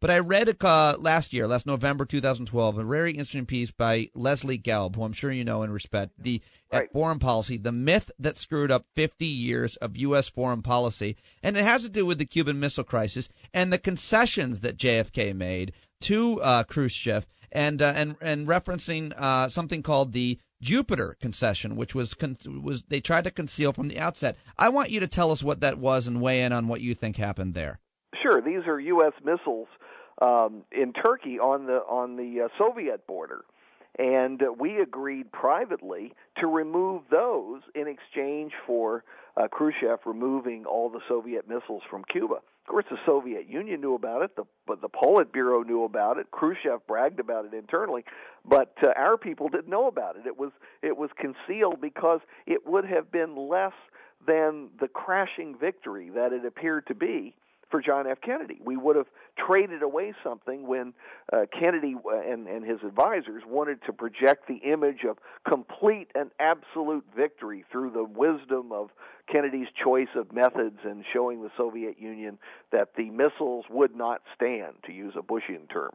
But I read uh, last year, last November 2012, a very interesting piece by Leslie Gelb, who I'm sure you know and respect, the right. at foreign policy, the myth that screwed up 50 years of U.S. foreign policy, and it has to do with the Cuban Missile Crisis and the concessions that JFK made to uh, Khrushchev, and uh, and and referencing uh, something called the Jupiter concession, which was con- was they tried to conceal from the outset. I want you to tell us what that was and weigh in on what you think happened there. Sure, these are U.S. missiles um, in Turkey on the on the uh, Soviet border, and uh, we agreed privately to remove those in exchange for uh, Khrushchev removing all the Soviet missiles from Cuba. Of course, the Soviet Union knew about it, the, but the Politburo knew about it. Khrushchev bragged about it internally, but uh, our people didn't know about it. It was it was concealed because it would have been less than the crashing victory that it appeared to be for John F. Kennedy. We would have traded away something when uh, Kennedy and, and his advisors wanted to project the image of complete and absolute victory through the wisdom of Kennedy's choice of methods and showing the Soviet Union that the missiles would not stand, to use a Bushian term.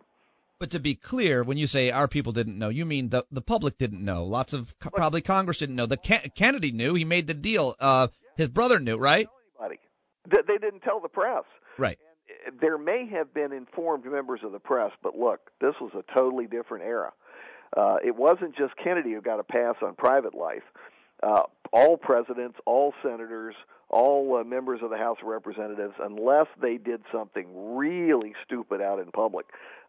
But to be clear, when you say our people didn't know, you mean the the public didn't know. Lots of probably Congress didn't know. The Kennedy knew. He made the deal. Uh, his brother knew, right? Anybody. They didn't tell the press. Right. And there may have been informed members of the press, but look, this was a totally different era. Uh, it wasn't just Kennedy who got a pass on private life. Uh, all presidents, all senators, all uh, members of the House of Representatives, unless they did something really stupid out in public,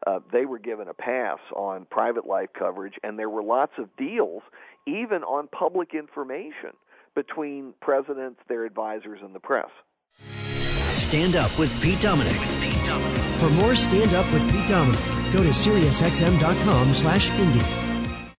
uh, they were given a pass on private life coverage, and there were lots of deals, even on public information, between presidents, their advisors, and the press. Stand Up with Pete Dominick. Pete Dominick. For more Stand Up with Pete Dominick, go to SiriusXM.com slash Indie.